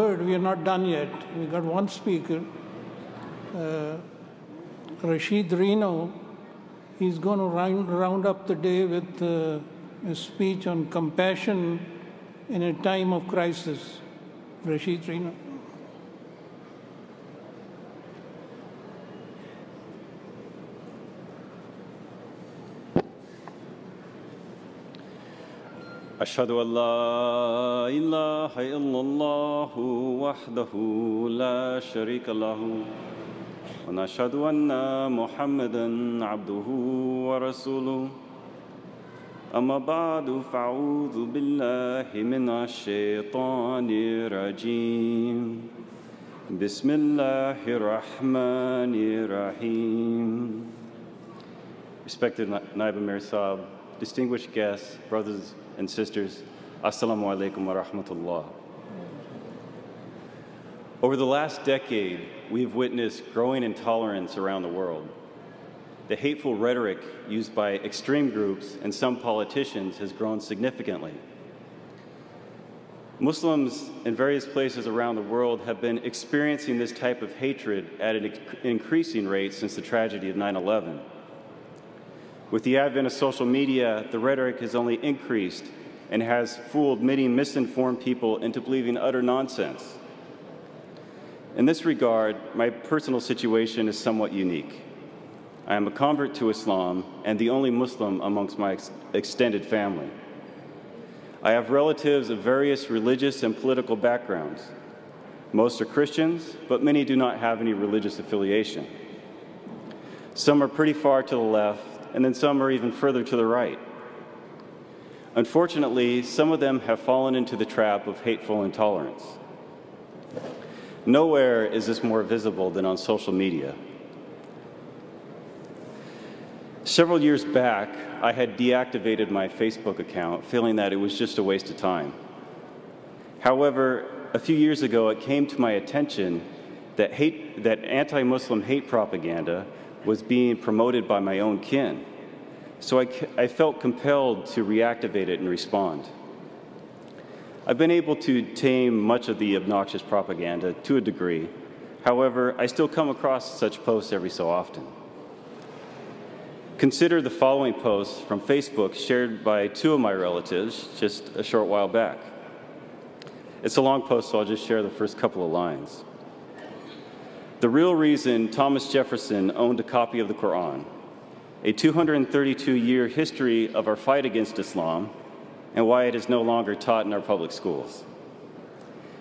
Third, we are not done yet. We got one speaker, uh, Rashid Reno. He's going to round, round up the day with uh, a speech on compassion in a time of crisis. Rashid Reno. أشهد أن لا إله إلا الله وحده لا شريك له ونشهد أن محمدا عبده ورسوله. أما بعد فأعوذ بالله من الشيطان الرجيم. بسم الله الرحمن الرحيم. Respected Naib Amir Saab, distinguished guests, brothers and sisters, Assalamu alaikum wa rahmatullah. Over the last decade, we've witnessed growing intolerance around the world. The hateful rhetoric used by extreme groups and some politicians has grown significantly. Muslims in various places around the world have been experiencing this type of hatred at an increasing rate since the tragedy of 9 11. With the advent of social media, the rhetoric has only increased and has fooled many misinformed people into believing utter nonsense. In this regard, my personal situation is somewhat unique. I am a convert to Islam and the only Muslim amongst my ex extended family. I have relatives of various religious and political backgrounds. Most are Christians, but many do not have any religious affiliation. Some are pretty far to the left, and then some are even further to the right. Unfortunately, some of them have fallen into the trap of hateful intolerance. Nowhere is this more visible than on social media. Several years back, I had deactivated my Facebook account, feeling that it was just a waste of time. However, a few years ago, it came to my attention that, that anti Muslim hate propaganda was being promoted by my own kin. So I, I felt compelled to reactivate it and respond. I've been able to tame much of the obnoxious propaganda to a degree. However, I still come across such posts every so often. Consider the following post from Facebook shared by two of my relatives just a short while back. It's a long post, so I'll just share the first couple of lines. The real reason Thomas Jefferson owned a copy of the Quran, a 232 year history of our fight against Islam, and why it is no longer taught in our public schools.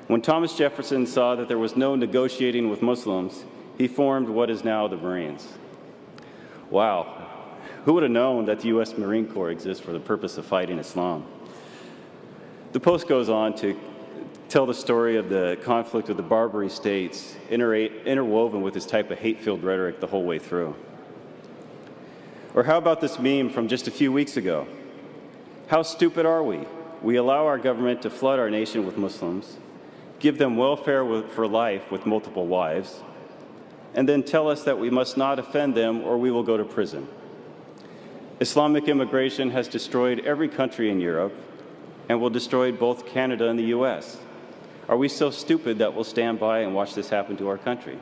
When Thomas Jefferson saw that there was no negotiating with Muslims, he formed what is now the Marines. Wow, who would have known that the U.S. Marine Corps exists for the purpose of fighting Islam? The post goes on to tell the story of the conflict with the Barbary states, interwoven with this type of hate filled rhetoric the whole way through. Or how about this meme from just a few weeks ago? How stupid are we? We allow our government to flood our nation with Muslims, give them welfare for life with multiple wives, and then tell us that we must not offend them or we will go to prison. Islamic immigration has destroyed every country in Europe and will destroy both Canada and the US. Are we so stupid that we'll stand by and watch this happen to our country?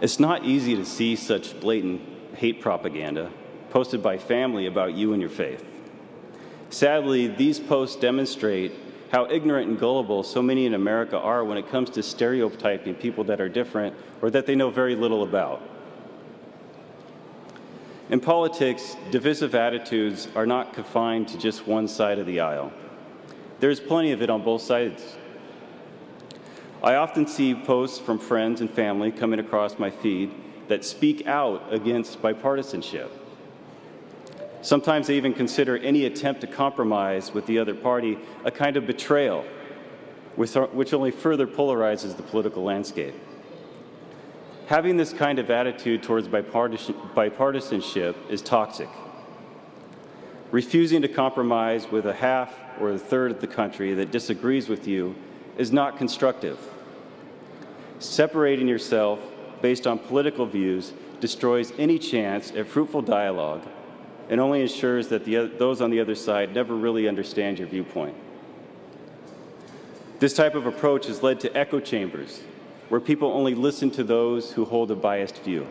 It's not easy to see such blatant hate propaganda posted by family about you and your faith. Sadly, these posts demonstrate how ignorant and gullible so many in America are when it comes to stereotyping people that are different or that they know very little about. In politics, divisive attitudes are not confined to just one side of the aisle. There's plenty of it on both sides. I often see posts from friends and family coming across my feed that speak out against bipartisanship. Sometimes they even consider any attempt to compromise with the other party a kind of betrayal, which only further polarizes the political landscape. Having this kind of attitude towards bipartisanship is toxic. Refusing to compromise with a half or a third of the country that disagrees with you is not constructive. Separating yourself based on political views destroys any chance at fruitful dialogue and only ensures that the, those on the other side never really understand your viewpoint. This type of approach has led to echo chambers, where people only listen to those who hold a biased view.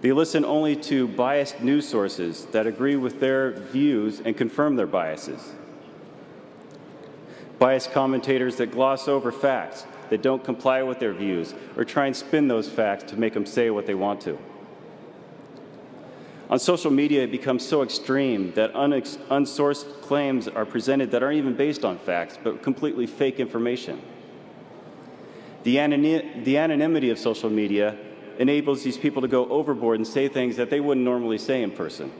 They listen only to biased news sources that agree with their views and confirm their biases. Biased commentators that gloss over facts, that don't comply with their views, or try and spin those facts to make them say what they want to. On social media, it becomes so extreme that unsourced claims are presented that aren't even based on facts, but completely fake information. The, anony- the anonymity of social media enables these people to go overboard and say things that they wouldn't normally say in person.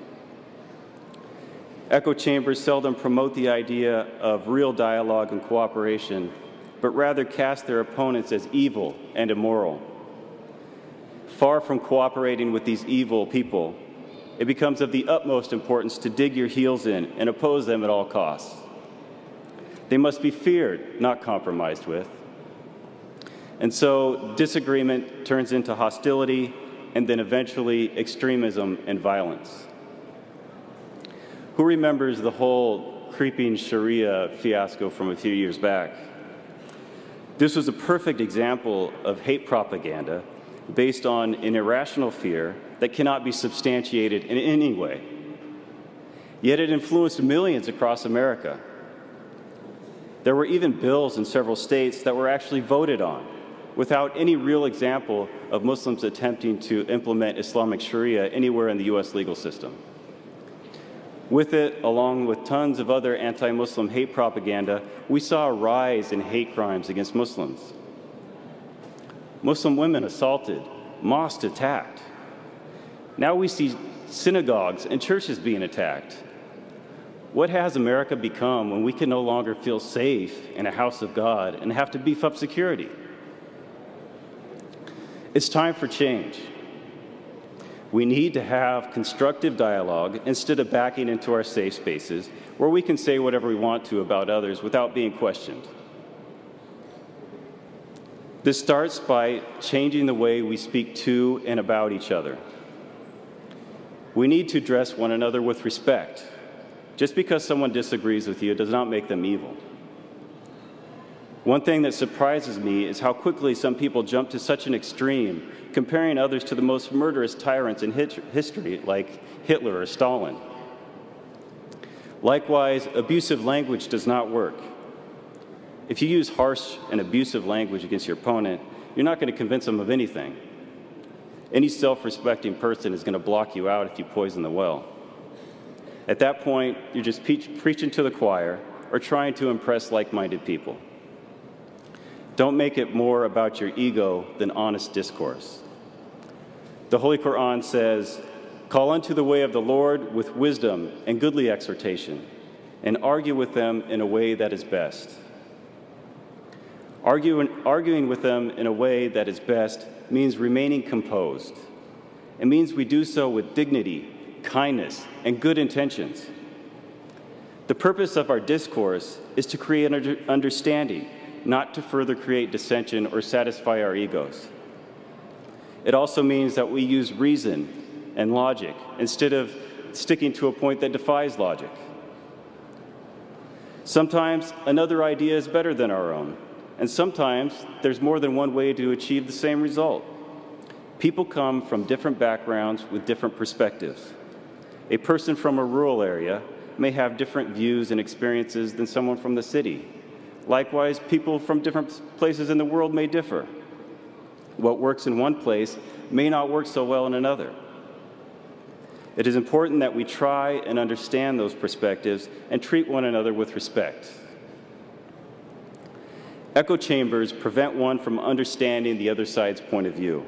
Echo chambers seldom promote the idea of real dialogue and cooperation, but rather cast their opponents as evil and immoral. Far from cooperating with these evil people, it becomes of the utmost importance to dig your heels in and oppose them at all costs. They must be feared, not compromised with. And so disagreement turns into hostility and then eventually extremism and violence. Who remembers the whole creeping Sharia fiasco from a few years back? This was a perfect example of hate propaganda based on an irrational fear that cannot be substantiated in any way. Yet it influenced millions across America. There were even bills in several states that were actually voted on without any real example of Muslims attempting to implement Islamic Sharia anywhere in the US legal system. With it, along with tons of other anti Muslim hate propaganda, we saw a rise in hate crimes against Muslims. Muslim women assaulted, mosques attacked. Now we see synagogues and churches being attacked. What has America become when we can no longer feel safe in a house of God and have to beef up security? It's time for change. We need to have constructive dialogue instead of backing into our safe spaces where we can say whatever we want to about others without being questioned. This starts by changing the way we speak to and about each other. We need to address one another with respect. Just because someone disagrees with you does not make them evil. One thing that surprises me is how quickly some people jump to such an extreme, comparing others to the most murderous tyrants in history, like Hitler or Stalin. Likewise, abusive language does not work. If you use harsh and abusive language against your opponent, you're not going to convince them of anything. Any self respecting person is going to block you out if you poison the well. At that point, you're just preaching to the choir or trying to impress like minded people. Don't make it more about your ego than honest discourse. The Holy Quran says, Call unto the way of the Lord with wisdom and goodly exhortation, and argue with them in a way that is best. Arguing, arguing with them in a way that is best means remaining composed. It means we do so with dignity, kindness, and good intentions. The purpose of our discourse is to create understanding, not to further create dissension or satisfy our egos. It also means that we use reason and logic instead of sticking to a point that defies logic. Sometimes another idea is better than our own, and sometimes there's more than one way to achieve the same result. People come from different backgrounds with different perspectives. A person from a rural area may have different views and experiences than someone from the city. Likewise, people from different places in the world may differ. What works in one place may not work so well in another. It is important that we try and understand those perspectives and treat one another with respect. Echo chambers prevent one from understanding the other side's point of view.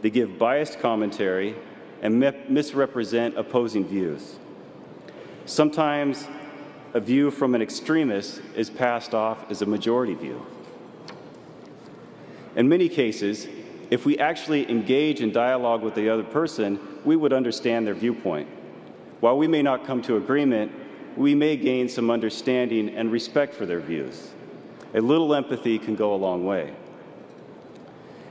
They give biased commentary and misrepresent opposing views. Sometimes a view from an extremist is passed off as a majority view. In many cases, if we actually engage in dialogue with the other person, we would understand their viewpoint. While we may not come to agreement, we may gain some understanding and respect for their views. A little empathy can go a long way.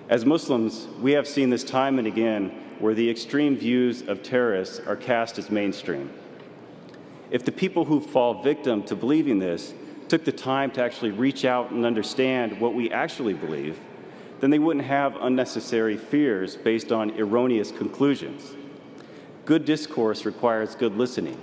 As Muslims, we have seen this time and again where the extreme views of terrorists are cast as mainstream. If the people who fall victim to believing this took the time to actually reach out and understand what we actually believe, then they wouldn't have unnecessary fears based on erroneous conclusions. Good discourse requires good listening.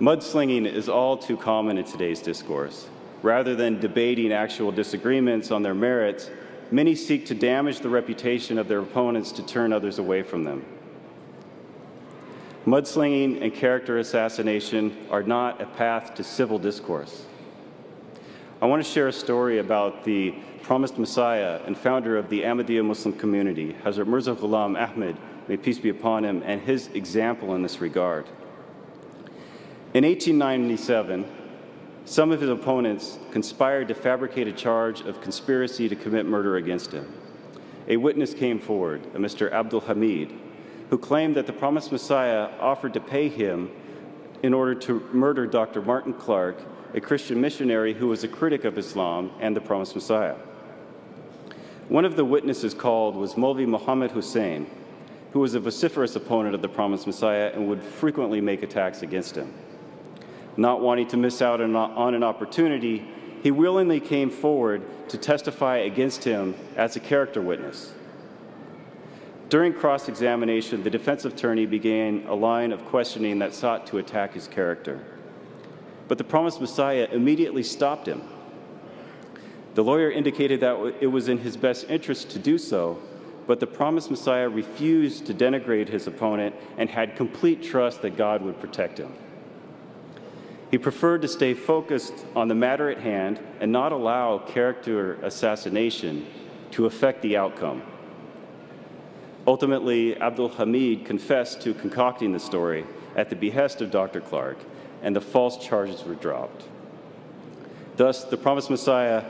Mudslinging is all too common in today's discourse. Rather than debating actual disagreements on their merits, many seek to damage the reputation of their opponents to turn others away from them. Mudslinging and character assassination are not a path to civil discourse. I want to share a story about the promised Messiah and founder of the Ahmadiyya Muslim community, Hazrat Mirza Ghulam Ahmed, may peace be upon him, and his example in this regard. In 1897, some of his opponents conspired to fabricate a charge of conspiracy to commit murder against him. A witness came forward, a Mr. Abdul Hamid, who claimed that the promised Messiah offered to pay him in order to murder Dr. Martin Clark, a Christian missionary who was a critic of Islam and the promised Messiah. One of the witnesses called was Molvi Muhammad Hussein, who was a vociferous opponent of the promised Messiah and would frequently make attacks against him. Not wanting to miss out on an opportunity, he willingly came forward to testify against him as a character witness. During cross examination, the defense attorney began a line of questioning that sought to attack his character. But the promised Messiah immediately stopped him. The lawyer indicated that it was in his best interest to do so, but the promised Messiah refused to denigrate his opponent and had complete trust that God would protect him. He preferred to stay focused on the matter at hand and not allow character assassination to affect the outcome. Ultimately, Abdul Hamid confessed to concocting the story at the behest of Dr. Clark, and the false charges were dropped. Thus, the promised Messiah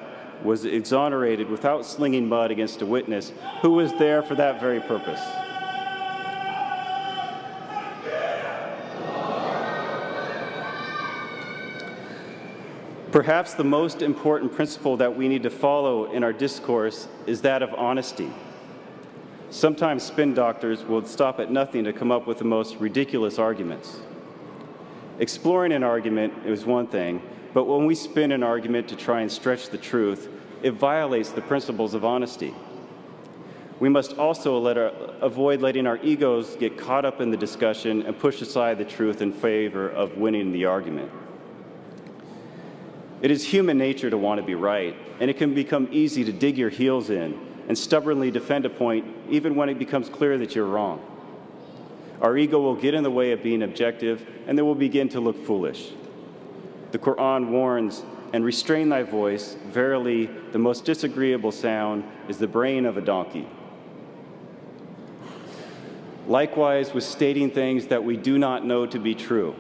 was exonerated without slinging mud against a witness who was there for that very purpose. Perhaps the most important principle that we need to follow in our discourse is that of honesty. Sometimes spin doctors will stop at nothing to come up with the most ridiculous arguments. Exploring an argument is one thing, but when we spin an argument to try and stretch the truth, it violates the principles of honesty. We must also let our, avoid letting our egos get caught up in the discussion and push aside the truth in favor of winning the argument. It is human nature to want to be right, and it can become easy to dig your heels in and stubbornly defend a point even when it becomes clear that you're wrong. Our ego will get in the way of being objective, and then we'll begin to look foolish. The Quran warns, and restrain thy voice. Verily, the most disagreeable sound is the braying of a donkey. Likewise, with stating things that we do not know to be true.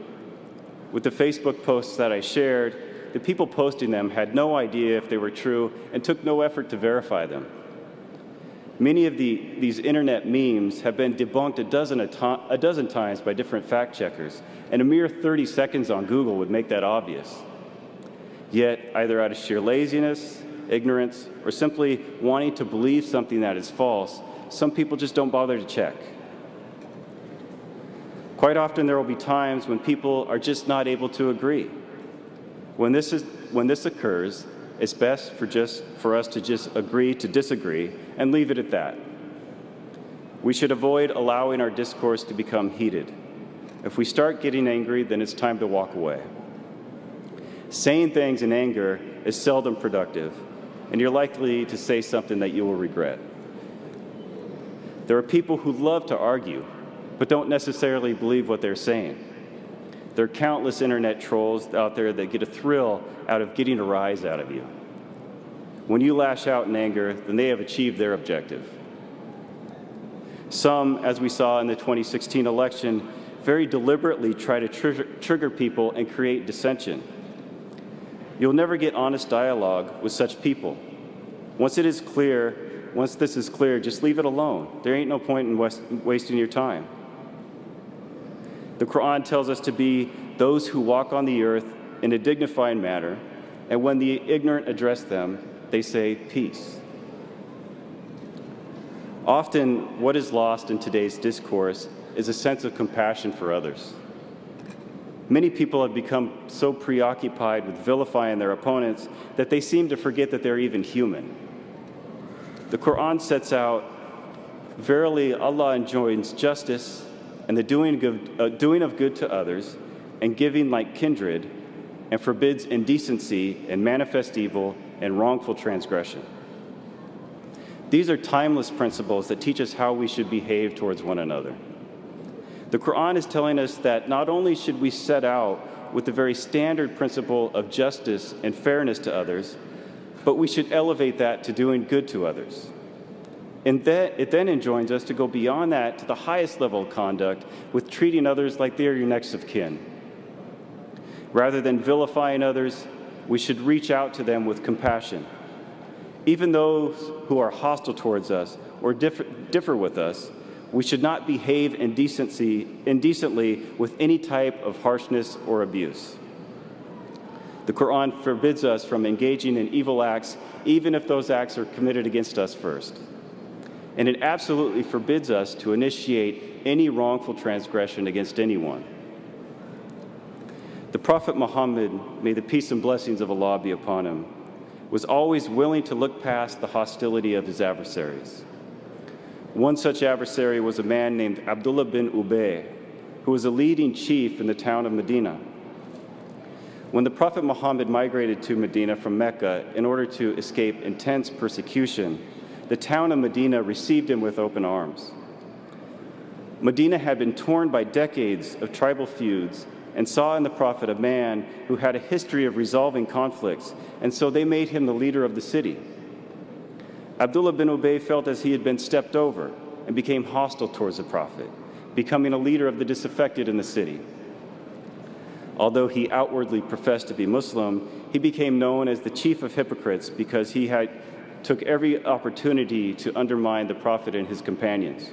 With the Facebook posts that I shared, the people posting them had no idea if they were true and took no effort to verify them. Many of the, these internet memes have been debunked a dozen, a, a dozen times by different fact checkers, and a mere 30 seconds on Google would make that obvious. Yet, either out of sheer laziness, ignorance, or simply wanting to believe something that is false, some people just don't bother to check. Quite often, there will be times when people are just not able to agree. When this, is, when this occurs, it's best for, just, for us to just agree to disagree and leave it at that. We should avoid allowing our discourse to become heated. If we start getting angry, then it's time to walk away. Saying things in anger is seldom productive, and you're likely to say something that you will regret. There are people who love to argue, but don't necessarily believe what they're saying. There are countless internet trolls out there that get a thrill out of getting a rise out of you. When you lash out in anger, then they have achieved their objective. Some, as we saw in the 2016 election, very deliberately try to trigger, trigger people and create dissension. You'll never get honest dialogue with such people. Once it is clear, once this is clear, just leave it alone. There ain't no point in wasting your time. The Quran tells us to be those who walk on the earth in a dignified manner, and when the ignorant address them, they say peace. Often, what is lost in today's discourse is a sense of compassion for others. Many people have become so preoccupied with vilifying their opponents that they seem to forget that they're even human. The Quran sets out Verily, Allah enjoins justice and the doing of, uh, doing of good to others and giving like kindred, and forbids indecency and manifest evil and wrongful transgression. These are timeless principles that teach us how we should behave towards one another. The Quran is telling us that not only should we set out with the very standard principle of justice and fairness to others, but we should elevate that to doing good to others. And that, it then enjoins us to go beyond that to the highest level of conduct with treating others like they are your next of kin. Rather than vilifying others, we should reach out to them with compassion. Even those who are hostile towards us or differ, differ with us, we should not behave indecency, indecently with any type of harshness or abuse. The Quran forbids us from engaging in evil acts, even if those acts are committed against us first. And it absolutely forbids us to initiate any wrongful transgression against anyone. The Prophet Muhammad, may the peace and blessings of Allah be upon him, was always willing to look past the hostility of his adversaries. One such adversary was a man named Abdullah bin Ubay, who was a leading chief in the town of Medina. When the Prophet Muhammad migrated to Medina from Mecca in order to escape intense persecution, the town of Medina received him with open arms. Medina had been torn by decades of tribal feuds and saw in the prophet a man who had a history of resolving conflicts, and so they made him the leader of the city. Abdullah bin Ubay felt as he had been stepped over and became hostile towards the prophet, becoming a leader of the disaffected in the city. Although he outwardly professed to be Muslim, he became known as the chief of hypocrites because he had took every opportunity to undermine the prophet and his companions.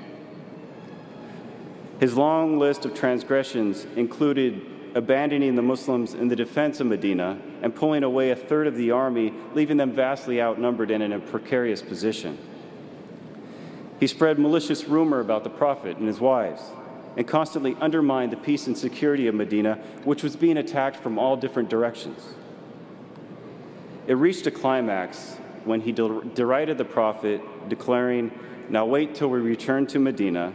His long list of transgressions included abandoning the Muslims in the defense of Medina and pulling away a third of the army, leaving them vastly outnumbered and in a precarious position. He spread malicious rumor about the Prophet and his wives and constantly undermined the peace and security of Medina, which was being attacked from all different directions. It reached a climax when he derided the Prophet, declaring, Now wait till we return to Medina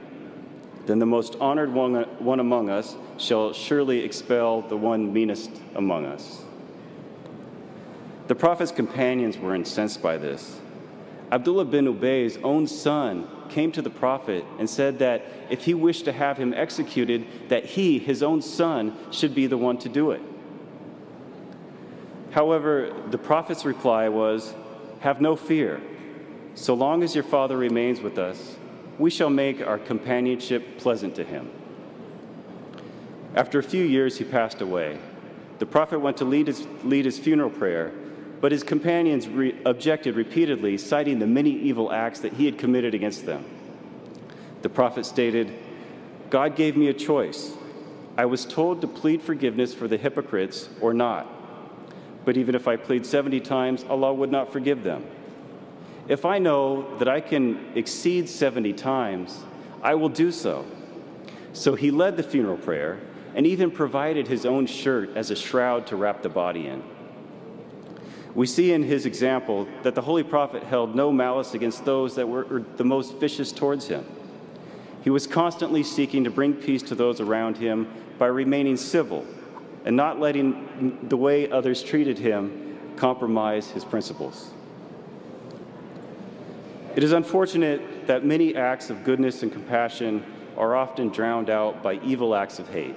then the most honored one, one among us shall surely expel the one meanest among us. The prophet's companions were incensed by this. Abdullah bin Ubay's own son came to the prophet and said that if he wished to have him executed, that he, his own son, should be the one to do it. However, the prophet's reply was, Have no fear. So long as your father remains with us, we shall make our companionship pleasant to him. After a few years, he passed away. The prophet went to lead his, lead his funeral prayer, but his companions re- objected repeatedly, citing the many evil acts that he had committed against them. The prophet stated, God gave me a choice. I was told to plead forgiveness for the hypocrites or not. But even if I plead 70 times, Allah would not forgive them. If I know that I can exceed 70 times, I will do so. So he led the funeral prayer and even provided his own shirt as a shroud to wrap the body in. We see in his example that the Holy Prophet held no malice against those that were the most vicious towards him. He was constantly seeking to bring peace to those around him by remaining civil and not letting the way others treated him compromise his principles. It is unfortunate that many acts of goodness and compassion are often drowned out by evil acts of hate.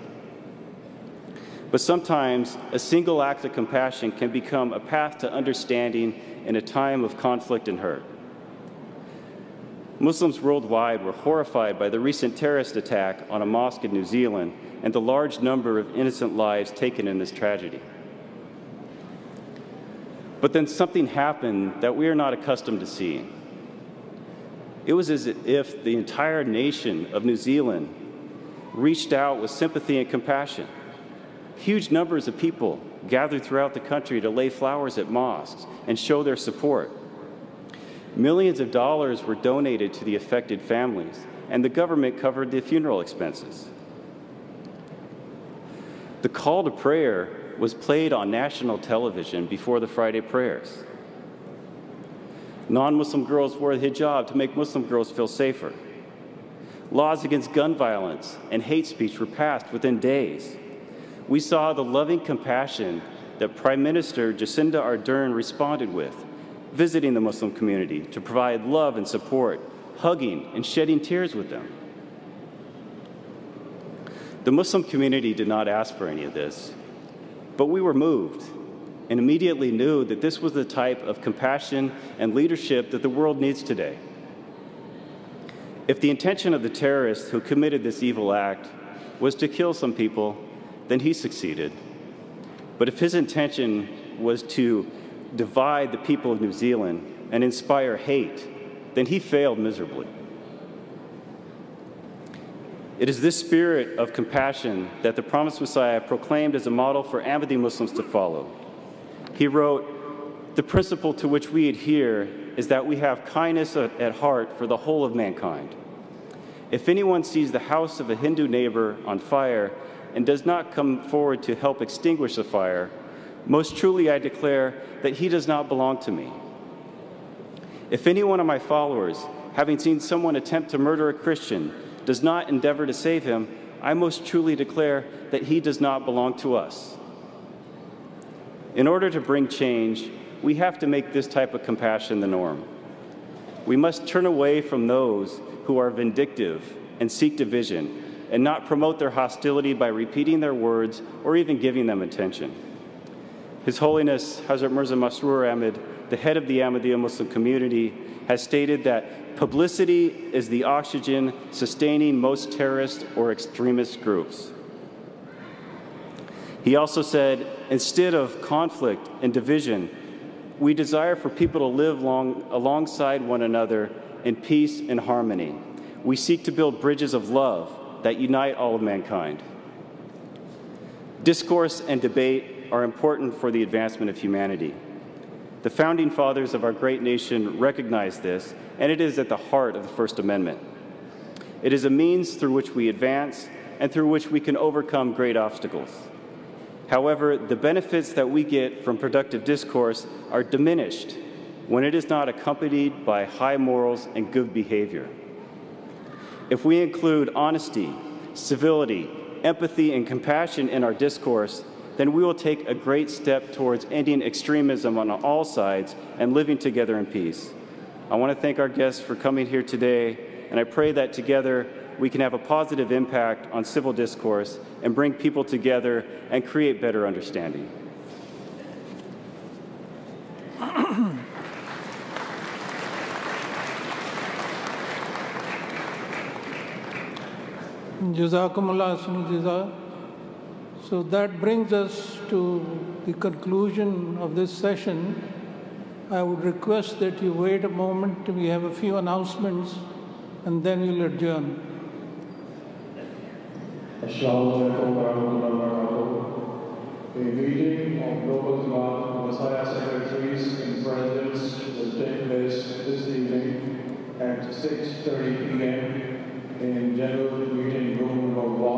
But sometimes a single act of compassion can become a path to understanding in a time of conflict and hurt. Muslims worldwide were horrified by the recent terrorist attack on a mosque in New Zealand and the large number of innocent lives taken in this tragedy. But then something happened that we are not accustomed to seeing. It was as if the entire nation of New Zealand reached out with sympathy and compassion. Huge numbers of people gathered throughout the country to lay flowers at mosques and show their support. Millions of dollars were donated to the affected families, and the government covered the funeral expenses. The call to prayer was played on national television before the Friday prayers. Non Muslim girls wore hijab to make Muslim girls feel safer. Laws against gun violence and hate speech were passed within days. We saw the loving compassion that Prime Minister Jacinda Ardern responded with, visiting the Muslim community to provide love and support, hugging and shedding tears with them. The Muslim community did not ask for any of this, but we were moved and immediately knew that this was the type of compassion and leadership that the world needs today. If the intention of the terrorist who committed this evil act was to kill some people, then he succeeded. But if his intention was to divide the people of New Zealand and inspire hate, then he failed miserably. It is this spirit of compassion that the promised Messiah proclaimed as a model for Ahmadi Muslims to follow. He wrote, The principle to which we adhere is that we have kindness at heart for the whole of mankind. If anyone sees the house of a Hindu neighbor on fire and does not come forward to help extinguish the fire, most truly I declare that he does not belong to me. If any one of my followers, having seen someone attempt to murder a Christian, does not endeavor to save him, I most truly declare that he does not belong to us. In order to bring change, we have to make this type of compassion the norm. We must turn away from those who are vindictive and seek division and not promote their hostility by repeating their words or even giving them attention. His Holiness Hazrat Mirza Masroor Ahmed, the head of the Ahmadiyya Muslim community, has stated that publicity is the oxygen sustaining most terrorist or extremist groups. He also said, instead of conflict and division, we desire for people to live long, alongside one another in peace and harmony. We seek to build bridges of love that unite all of mankind. Discourse and debate are important for the advancement of humanity. The founding fathers of our great nation recognized this, and it is at the heart of the First Amendment. It is a means through which we advance and through which we can overcome great obstacles. However, the benefits that we get from productive discourse are diminished when it is not accompanied by high morals and good behavior. If we include honesty, civility, empathy, and compassion in our discourse, then we will take a great step towards ending extremism on all sides and living together in peace. I want to thank our guests for coming here today, and I pray that together we can have a positive impact on civil discourse and bring people together and create better understanding. So that brings us to the conclusion of this session. I would request that you wait a moment. We have a few announcements and then we'll adjourn. Assalamu alaikum wa A meeting of Global Imam Messiah Secretaries and Presidents will take place this evening at 6.30 p.m. in General Meeting Room Number 1.